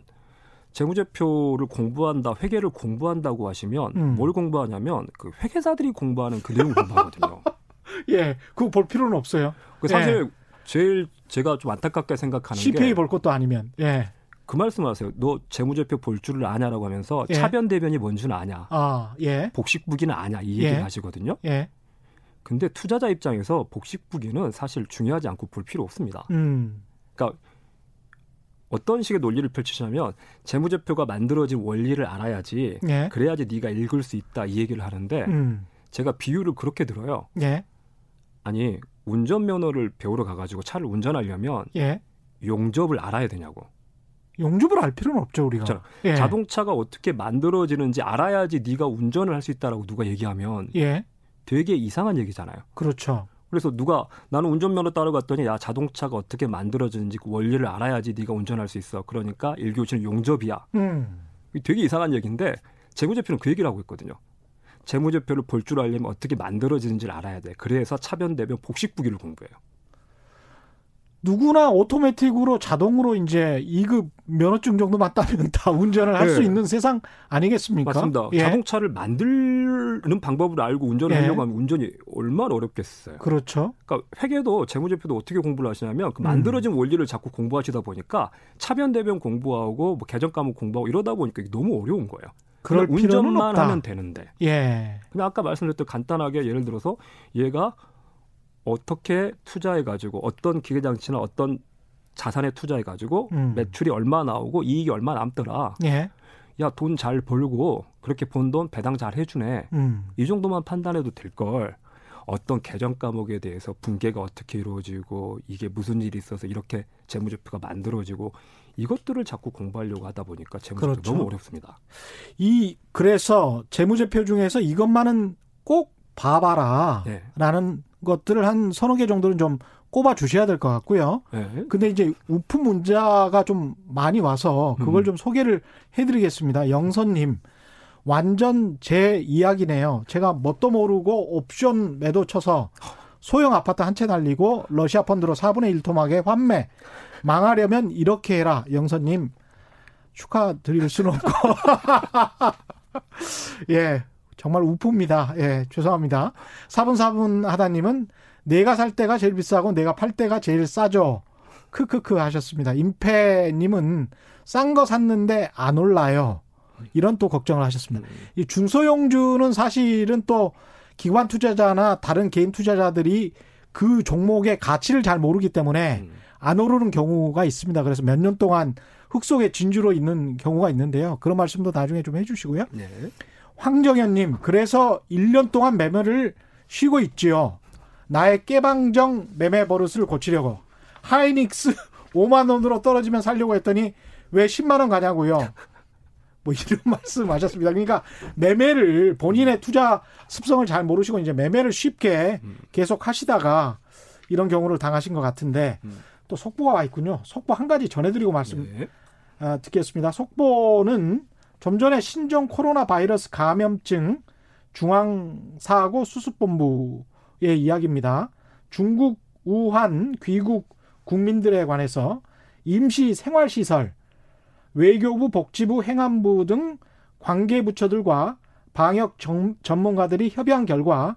재무제표를 공부한다, 회계를 공부한다고 하시면 음. 뭘 공부하냐면 그 회계사들이 공부하는 그 내용 공부하거든요. 예, 그거 볼 필요는 없어요. 그 사실 예. 제일 제가 좀 안타깝게 생각하는 CPA 게 CPA 볼 것도 아니면 예. 그 말씀하세요. 너 재무제표 볼 줄을 아냐라고 하면서 예. 차변 대변이 뭔 줄 아냐. 아, 예. 복식부기는 아냐 이 얘기를 예. 하시거든요. 예. 근데 투자자 입장에서 복식 부기는 사실 중요하지 않고 볼 필요 없습니다. 음. 그러니까 어떤 식의 논리를 펼치냐면 재무제표가 만들어진 원리를 알아야지 예. 그래야지 네가 읽을 수 있다 이 얘기를 하는데 음. 제가 비유를 그렇게 들어요. 예. 아니 운전면허를 배우러 가가지고 차를 운전하려면 예. 용접을 알아야 되냐고. 용접을 알 필요는 없죠 우리가. 그렇죠. 예. 자동차가 어떻게 만들어지는지 알아야지 네가 운전을 할 수 있다라고 누가 얘기하면 예. 되게 이상한 얘기잖아요. 그렇죠. 그래서 누가 나는 운전면허 따라갔더니 야 자동차가 어떻게 만들어지는지 그 원리를 알아야지 네가 운전할 수 있어. 그러니까 일교시는 용접이야. 음. 되게 이상한 얘기인데 재무제표는 그 얘기를 하고 있거든요. 재무제표를 볼 줄 알려면 어떻게 만들어지는지를 알아야 돼. 그래서 차변대변 복식부기를 공부해요. 누구나 오토매틱으로 자동으로 이제 2급 면허증 정도만 따면 다 운전을 할수 네. 있는 세상 아니겠습니까? 맞습니다. 예. 자동차를 만드는 방법을 알고 운전을 예. 하려고 하면 운전이 얼마나 어렵겠어요. 그렇죠. 그러니까 회계도 재무제표도 어떻게 공부를 하시냐면 그 만들어진 음. 원리를 자꾸 공부하시다 보니까 차변 대변 공부하고 뭐 개정 과목 공부하고 이러다 보니까 너무 어려운 거예요. 그럴 운전만 없다. 하면 되는데. 예. 근데 아까 말씀드렸던 간단하게 예를 들어서 얘가 어떻게 투자해 가지고 어떤 기계 장치나 어떤 자산에 투자해 가지고 음. 매출이 얼마 나오고 이익이 얼마 남더라. 예. 야, 돈 잘 벌고 그렇게 번돈 배당 잘 해주네. 음. 이 정도만 판단해도 될 걸. 어떤 개정 과목에 대해서 분계가 어떻게 이루어지고 이게 무슨 일이 있어서 이렇게 재무제표가 만들어지고 이것들을 자꾸 공부하려고 하다 보니까 재무제표 그렇죠. 너무 어렵습니다. 이 그래서 재무제표 중에서 이것만은 꼭 봐봐라라는 네. 것들을 한 서너 개 정도는 좀 꼽아 주셔야 될 것 같고요. 네. 근데 이제 우품 문자가 좀 많이 와서 그걸 음. 좀 소개를 해드리겠습니다. 영선님. 완전 제 이야기네요. 제가 뭣도 모르고 옵션 매도 쳐서 소형 아파트 한 채 날리고 러시아 펀드로 4분의 1 토막에 환매. 망하려면 이렇게 해라. 영선님. 축하드릴 수는 없고. 예. 정말 우프입니다. 예, 죄송합니다. 4분 4분 하다님은 내가 살 때가 제일 비싸고 내가 팔 때가 제일 싸죠. 크크크 하셨습니다. 임패님은 싼 거 샀는데 안 올라요. 이런 또 걱정을 하셨습니다. 이 중소형주는 사실은 또 기관 투자자나 다른 개인 투자자들이 그 종목의 가치를 잘 모르기 때문에 안 오르는 경우가 있습니다. 그래서 몇 년 동안 흙 속에 진주로 있는 경우가 있는데요. 그런 말씀도 나중에 좀 해주시고요. 네. 황정현님, 그래서 1년 동안 매매를 쉬고 있지요. 나의 깨방정 매매 버릇을 고치려고. 하이닉스 5만 원으로 떨어지면 살려고 했더니 왜 10만 원 가냐고요. 뭐 이런 말씀 하셨습니다. 그러니까 매매를 본인의 투자 습성을 잘 모르시고 이제 매매를 쉽게 계속 하시다가 이런 경우를 당하신 것 같은데 또 속보가 와 있군요. 속보 한 가지 전해드리고 말씀 네. 아, 듣겠습니다. 속보는 좀 전에 신종 코로나 바이러스 감염증 중앙사고 수습본부의 이야기입니다. 중국 우한 귀국 국민들에 관해서 임시 생활시설, 외교부, 복지부, 행안부 등 관계부처들과 방역 전문가들이 협의한 결과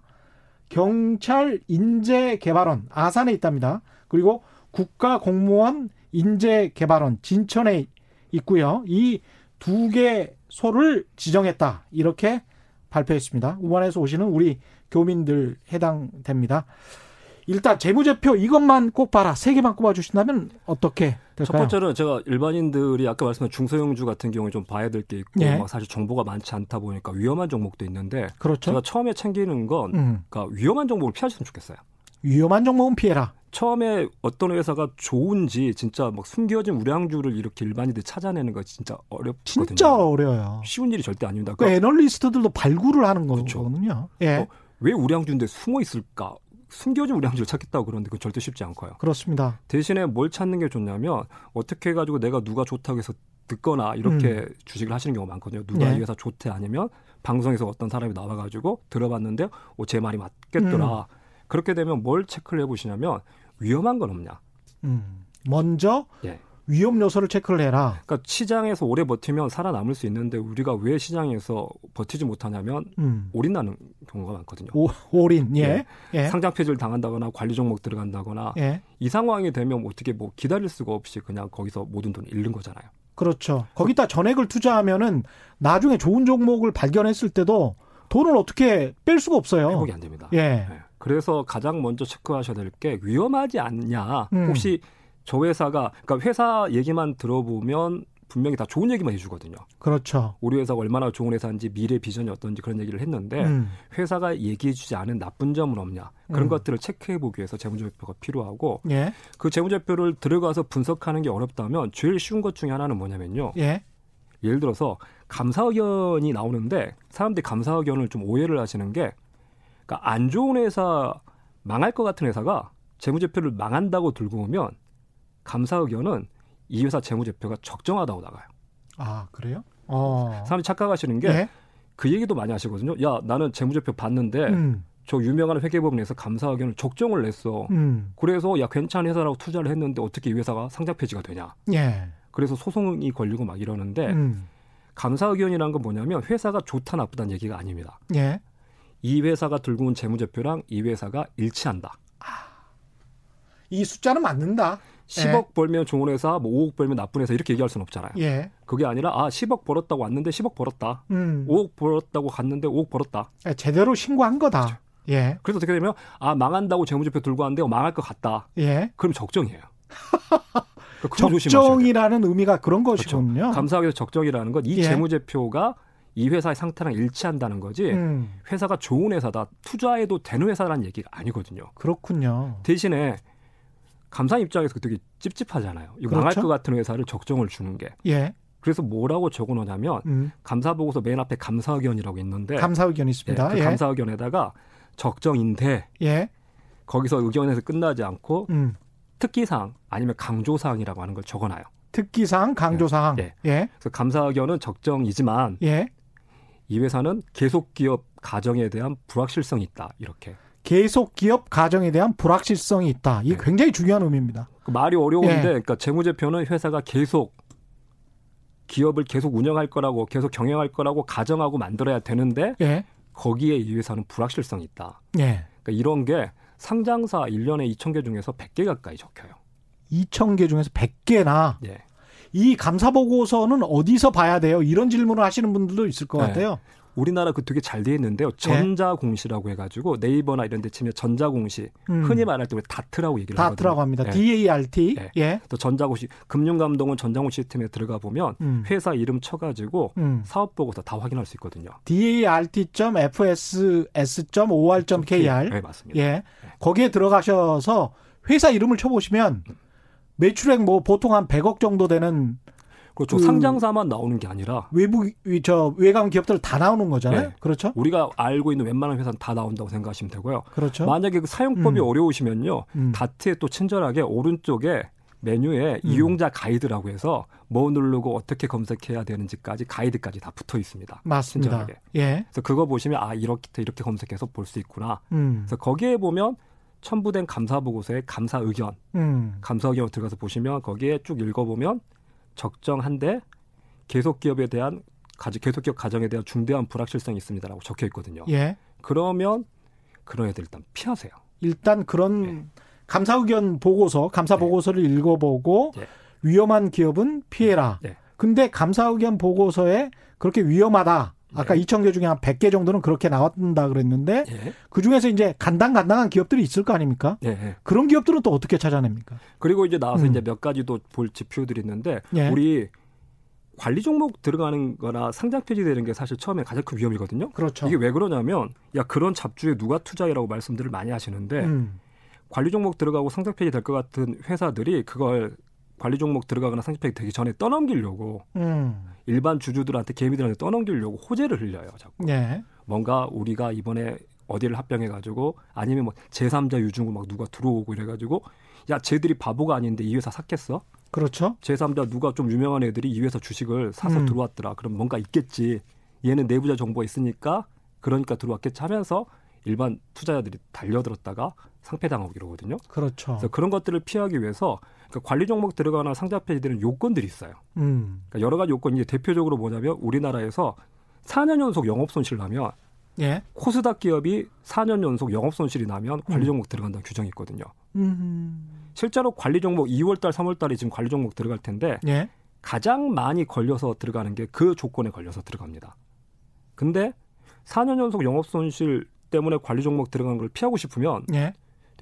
경찰 인재개발원 아산에 있답니다. 그리고 국가공무원 인재개발원 진천에 있고요. 이 두 개 소를 지정했다. 이렇게 발표했습니다. 우한에서 오시는 우리 교민들 해당됩니다. 일단 재무제표 이것만 꼭 봐라. 세 개만 꼽아주신다면 어떻게 될까요? 첫 번째는 제가 일반인들이 아까 말씀한 중소형주 같은 경우에 좀 봐야 될 게 있고 예. 막 사실 정보가 많지 않다 보니까 위험한 종목도 있는데 그렇죠. 제가 처음에 챙기는 건 음, 그러니까 위험한 종목을 피하셨으면 좋겠어요. 위험한 종목은 피해라. 처음에 어떤 회사가 좋은지 진짜 막 숨겨진 우량주를 이렇게 일반인들이 찾아내는 거 진짜 어렵거든요. 진짜 어려워요. 쉬운 일이 절대 아닙니다. 그 그러니까 애널리스트들도 발굴을 하는 그렇죠. 거거든요. 예, 어, 왜 우량주인데 숨어 있을까? 숨겨진 우량주를 찾겠다고 그러는데 그건 절대 쉽지 않고요. 그렇습니다. 대신에 뭘 찾는 게 좋냐면 어떻게 해가지고 내가 누가 좋다고 해서 듣거나 이렇게 주식을 하시는 경우가 많거든요. 누가 음. 네. 이 회사 좋대 아니면 방송에서 어떤 사람이 나와가지고 들어봤는데 어, 제 말이 맞겠더라. 음. 그렇게 되면 뭘 체크를 해보시냐면 위험한 건 없냐. 음, 먼저 예. 위험 요소를 체크를 해라. 그러니까 시장에서 오래 버티면 살아남을 수 있는데 우리가 왜 시장에서 버티지 못하냐면 음, 올인나는 경우가 많거든요. 오, 올인 예, 예. 예, 상장 폐지를 당한다거나 관리 종목 들어간다거나 예. 이 상황이 되면 어떻게 뭐 기다릴 수가 없이 그냥 거기서 모든 돈을 잃는 거잖아요. 그렇죠. 거기다 전액을 투자하면은 나중에 좋은 종목을 발견했을 때도 돈을 어떻게 뺄 수가 없어요. 회복이 안 됩니다. 예, 네. 그래서 가장 먼저 체크하셔야 될 게 위험하지 않냐. 음. 혹시 저 회사가 그러니까 회사 얘기만 들어보면 분명히 다 좋은 얘기만 해주거든요. 그렇죠. 우리 회사가 얼마나 좋은 회사인지 미래 비전이 어떤지 그런 얘기를 했는데 음, 회사가 얘기해주지 않은 나쁜 점은 없냐 그런 음. 것들을 체크해보기 위해서 재무제표가 필요하고 예, 그 재무제표를 들어가서 분석하는 게 어렵다면 제일 쉬운 것 중에 하나는 뭐냐면요. 예, 예를 들어서 감사 의견이 나오는데 사람들이 감사 의견을 좀 오해를 하시는 게 그러니까 안 좋은 회사 망할 것 같은 회사가 재무제표를 망한다고 들고 오면 감사 의견은 이 회사 재무제표가 적정하다고 나가요. 아 그래요? 어, 사람들이 착각하시는 게그 예, 얘기도 많이 하시거든요. 야 나는 재무제표 봤는데 음, 저 유명한 회계법인에서 감사 의견을 적정을 냈어. 음, 그래서 야 괜찮은 회사라고 투자를 했는데 어떻게 이 회사가 상장 폐지가 되냐. 예, 그래서 소송이 걸리고 막 이러는데 음, 감사 의견이라는 건 뭐냐면 회사가 좋다 나쁘다는 얘기가 아닙니다. 예, 이 회사가 들고 온 재무제표랑 이 회사가 일치한다. 이 숫자는 맞는다. 10억 벌면 좋은 회사, 뭐 5억 벌면 나쁜 회사 이렇게 얘기할 수는 없잖아요. 예, 그게 아니라 아 10억 벌었다고 왔는데 10억 벌었다. 음, 5억 벌었다고 갔는데 5억 벌었다. 예, 제대로 신고한 거다. 그렇죠. 예, 그래서 어떻게 되면 아 망한다고 재무제표 들고 왔는데 어, 망할 것 같다. 예. 그럼 적정이에요. 그러니까. 적정이라는 의미가 그런 그렇죠. 것이군요. 감사하게도 적정이라는 건이 예. 재무제표가 이 회사의 상태랑 일치한다는 거지 음, 회사가 좋은 회사다 투자해도 되는 회사라는 얘기가 아니거든요. 그렇군요. 대신에 감사 입장에서 되게 찝찝하잖아요. 이거 그렇죠. 망할 것 같은 회사를 적정을 주는 게. 예, 그래서 뭐라고 적어놓냐면 음, 감사 보고서 맨 앞에 감사 의견이라고 있는데 감사 의견 예, 있습니다. 그 예, 감사 의견에다가 적정인데 예, 거기서 의견에서 끝나지 않고 음, 특기사항 아니면 강조사항이라고 하는 걸 적어놔요. 특기사항, 강조사항. 예. 예, 그래서 감사 의견은 적정이지만 예. 이 회사는 계속 기업 가정에 대한 불확실성이 있다. 이렇게. 계속 기업 가정에 대한 불확실성이 있다. 이게 네. 굉장히 중요한 의미입니다. 그 말이 어려운데 예. 그러니까 재무제표는 회사가 계속 기업을 계속 운영할 거라고 계속 경영할 거라고 가정하고 만들어야 되는데 예, 거기에 이 회사는 불확실성이 있다. 예. 그러니까 이런 게 상장사 1년에 2천 개 중에서 100개 가까이 적혀요. 2,000개 중에서 100개나 예. 이 감사 보고서는 어디서 봐야 돼요? 이런 질문을 하시는 분들도 있을 것 네. 같아요. 우리나라 그 되게 잘 돼 있는데요. 전자공시라고 해가지고 네이버나 이런 데 치면 전자공시 음. 흔히 말할 때 다트라고 얘기를 하거든요. 다트라고 합니다. 예. DART. 예. 예. 또 전자공시 금융감독원 전자공시 시스템에 들어가 보면 음. 회사 이름 쳐가지고 음. 사업 보고서 다 확인할 수 있거든요. dart.fss.or.kr. 네, 맞습니다. 예. 거기에 들어가셔서 회사 이름을 쳐보시면 매출액 뭐 보통 한 100억 정도 되는 그렇죠. 그- 상장사만 나오는 게 아니라 외부 이- 저 외관 기업들 다 나오는 거잖아요. 네. 그렇죠? 우리가 알고 있는 웬만한 회사는 다 나온다고 생각하시면 되고요. 그렇죠. 만약에 그 사용법이 음. 어려우시면요. 음. 다트에 또 친절하게 오른쪽에 메뉴에 음. 이용자 가이드라고 해서 뭐 누르고 어떻게 검색해야 되는지까지 가이드까지 다 붙어 있습니다. 맞습니다. 친절하게. 예. 그래서 그거 보시면 아 이렇게 이렇게 검색해서 볼 수 있구나. 음. 그래서 거기에 보면 첨부된 감사 보고서의 감사 의견, 음. 감사 의견 들어가서 보시면 거기에 쭉 읽어보면 적정한데 계속 기업에 대한 계속 기업 가정에 대한 중대한 불확실성이 있습니다라고 적혀 있거든요. 예. 그러면 그런 애들 일단 피하세요. 일단 그런 네. 감사 의견 보고서, 감사 네. 보고서를 읽어보고 네. 위험한 기업은 피해라. 네. 근데 감사 의견 보고서에 그렇게 위험하다. 아까 네. 2천 개 중에 한 100개 정도는 그렇게 나왔다 그랬는데 네. 그 중에서 이제 간당간당한 기업들이 있을 거 아닙니까? 네. 그런 기업들은 또 어떻게 찾아냅니까? 그리고 이제 나와서 음. 이제 몇 가지도 볼 지표들이 있는데 예. 우리 관리 종목 들어가는 거나 상장 폐지되는 게 사실 처음에 가장 큰 위험이거든요. 그렇죠. 이게 왜 그러냐면 야 그런 잡주에 누가 투자해라고 말씀들을 많이 하시는데 음. 관리 종목 들어가고 상장 폐지 될 것 같은 회사들이 그걸 관리 종목 들어가거나 상장 폐지 되기 전에 떠넘기려고 음. 일반 주주들한테 개미들한테 떠넘기려고 호재를 흘려요. 자꾸. 네. 뭔가 우리가 이번에 어디를 합병해 가지고 아니면 뭐 제3자 유증으로 막 누가 들어오고 이래 가지고 야 쟤들이 바보가 아닌데 이 회사 샀겠어? 그렇죠. 제3자 누가 좀 유명한 애들이 이 회사 주식을 사서 음. 들어왔더라. 그럼 뭔가 있겠지. 얘는 내부자 정보가 있으니까 그러니까 들어왔겠지 하면서 일반 투자자들이 달려들었다가 상패당하고 이러거든요. 그렇죠. 그래서 그런 것들을 피하기 위해서 그러니까 관리 종목 들어가나 상장 폐지 되는 요건들이 있어요. 음. 그러니까 여러 가지 요건이 대표적으로 뭐냐면 우리나라에서 4년 연속 영업 손실 나면 예. 코스닥 기업이 4년 연속 영업 손실이 나면 관리 음. 종목 음. 들어간다는 규정이 있거든요. 음. 실제로 관리 종목 2월 달, 3월 달에 지금 관리 종목 들어갈 텐데 예? 가장 많이 걸려서 들어가는 게 그 조건에 걸려서 들어갑니다. 근데 4년 연속 영업 손실 때문에 관리 종목 들어가는 걸 피하고 싶으면 예?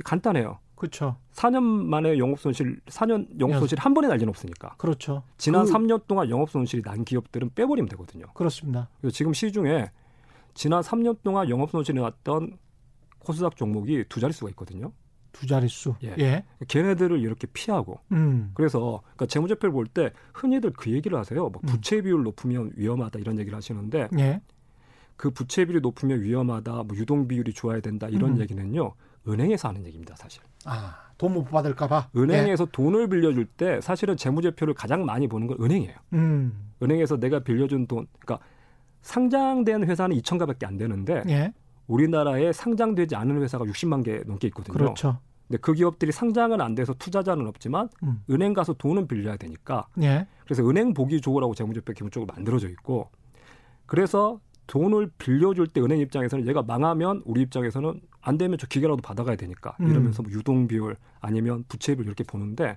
간단해요. 그렇죠. 4년 만에 영업 손실, 4년 영업 손실 한 번에 날 리는 없으니까. 그렇죠. 지난 그... 3년 동안 영업 손실이 난 기업들은 빼버리면 되거든요. 그렇습니다. 지금 시중에 지난 3년 동안 영업 손실이 났던 코스닥 종목이 두 자릿수가 있거든요. 두 자릿수. 예. 예. 걔네들을 이렇게 피하고. 음. 그래서 그러니까 재무제표를 볼 때 흔히들 그 얘기를 하세요. 뭐 음. 부채 비율 높으면 위험하다 이런 얘기를 하시는데 예. 그 부채 비율이 높으면 위험하다, 뭐 유동 비율이 좋아야 된다 이런 음. 얘기는요. 은행에서 하는 얘기입니다, 사실. 아, 돈 못 받을까봐. 은행에서 예. 돈을 빌려줄 때 사실은 재무제표를 가장 많이 보는 건 은행이에요. 음. 은행에서 내가 빌려준 돈, 그러니까 상장된 회사는 2천 가밖에 안 되는데 예. 우리나라에 상장되지 않은 회사가 60만 개 넘게 있거든요. 그렇죠. 근데 그 기업들이 상장은 안 돼서 투자자는 없지만 음. 은행 가서 돈은 빌려야 되니까. 예. 그래서 은행 보기 좋으라고 재무제표 기본적으로 만들어져 있고 그래서 돈을 빌려줄 때 은행 입장에서는 얘가 망하면 우리 입장에서는 안 되면 저 기계라도 받아가야 되니까 음. 이러면서 뭐 유동 비율 아니면 부채 비율 이렇게 보는데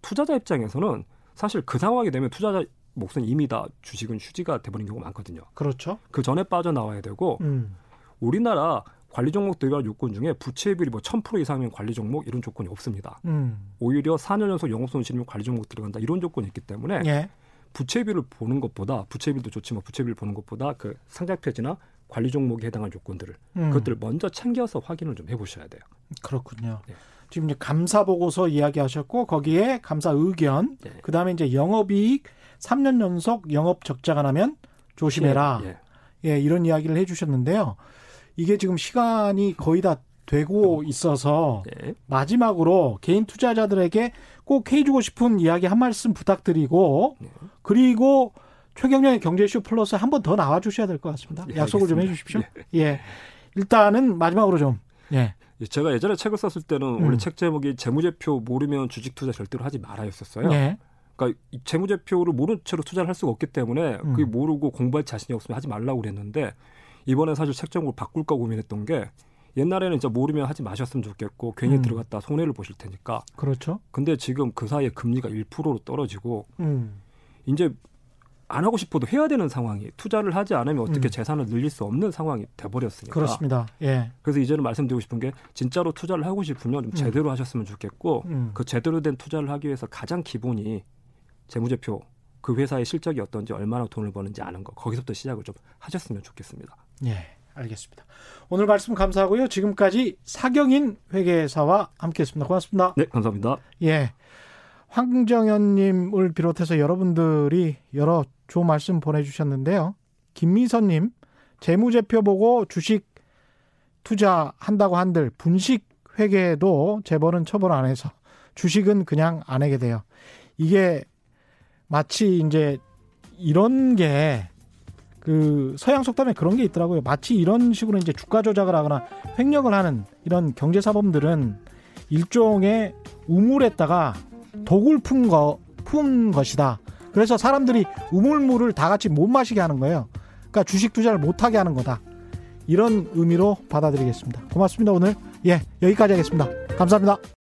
투자자 입장에서는 사실 그 상황이 되면 투자자 몫은 이미 다 주식은 휴지가 돼버린 경우가 많거든요. 그렇죠. 그 전에 빠져나와야 되고 음. 우리나라 관리 종목 들어갈 요건 중에 부채 비율이 뭐 1000% 이상이면 관리 종목 이런 조건이 없습니다. 음. 오히려 4년 연속 영업 손실이면 관리 종목 들어간다 이런 조건이 있기 때문에 예. 부채 비율을 보는 것보다 부채 비율도 좋지만 부채 비율 보는 것보다 그 상장 폐지나 관리 종목에 해당한 요건들을 음. 그것들을 먼저 챙겨서 확인을 좀 해보셔야 돼요. 그렇군요. 예. 지금 이제 감사 보고서 이야기하셨고 거기에 감사 의견, 예. 그 다음에 이제 영업이익 3년 연속 영업 적자가 나면 조심해라. 예. 예, 이런 이야기를 해주셨는데요. 이게 지금 시간이 거의 다 되고 있어서 네. 마지막으로 개인 투자자들에게 꼭 해주고 싶은 이야기 한 말씀 부탁드리고 네. 그리고 최경련의 경제쇼 플러스 한 번 더 나와 주셔야 될 것 같습니다. 예, 약속을 좀 해주십시오. 예. 예. 일단은 마지막으로 좀 예. 예. 제가 예전에 책을 썼을 때는 음. 원래 책 제목이 재무제표 모르면 주식 투자 절대로 하지 말아였었어요. 예. 그러니까 재무제표를 모른 채로 투자를 할 수가 없기 때문에 음. 그게 모르고 공부할 자신이 없으면 하지 말라고 그랬는데 이번에 사실 책 제목을 바꿀까 고민했던 게 옛날에는 진짜 모르면 하지 마셨으면 좋겠고 괜히 음. 들어갔다 손해를 보실 테니까. 그렇죠. 근데 지금 그 사이에 금리가 1%로 떨어지고 음. 이제 안 하고 싶어도 해야 되는 상황이 투자를 하지 않으면 어떻게 음. 재산을 늘릴 수 없는 상황이 돼버렸으니까. 그렇습니다. 예. 그래서 이제는 말씀드리고 싶은 게 진짜로 투자를 하고 싶으면 좀 음. 제대로 하셨으면 좋겠고 음. 그 제대로 된 투자를 하기 위해서 가장 기본이 재무제표 그 회사의 실적이 어떤지 얼마나 돈을 버는지 아는 거 거기서부터 시작을 좀 하셨으면 좋겠습니다. 예, 알겠습니다. 오늘 말씀 감사하고요. 지금까지 사경인 회계사와 함께했습니다. 고맙습니다. 네, 감사합니다. 예, 황정현님을 비롯해서 여러분들이 여러 좋은 말씀 보내주셨는데요. 김미선님 재무제표 보고 주식 투자한다고 한들 분식 회계도 재벌은 처벌 안 해서 주식은 그냥 안 하게 돼요. 이게 마치 이제 이런 게 그 서양 속담에 그런 게 있더라고요. 마치 이런 식으로 이제 주가 조작을 하거나 횡령을 하는 이런 경제 사범들은 일종의 우물에다가 독을 푼 거, 푼 것이다. 그래서 사람들이 우물물을 다 같이 못 마시게 하는 거예요. 그러니까 주식 투자를 못 하게 하는 거다. 이런 의미로 받아들이겠습니다. 고맙습니다. 오늘 예 여기까지 하겠습니다. 감사합니다.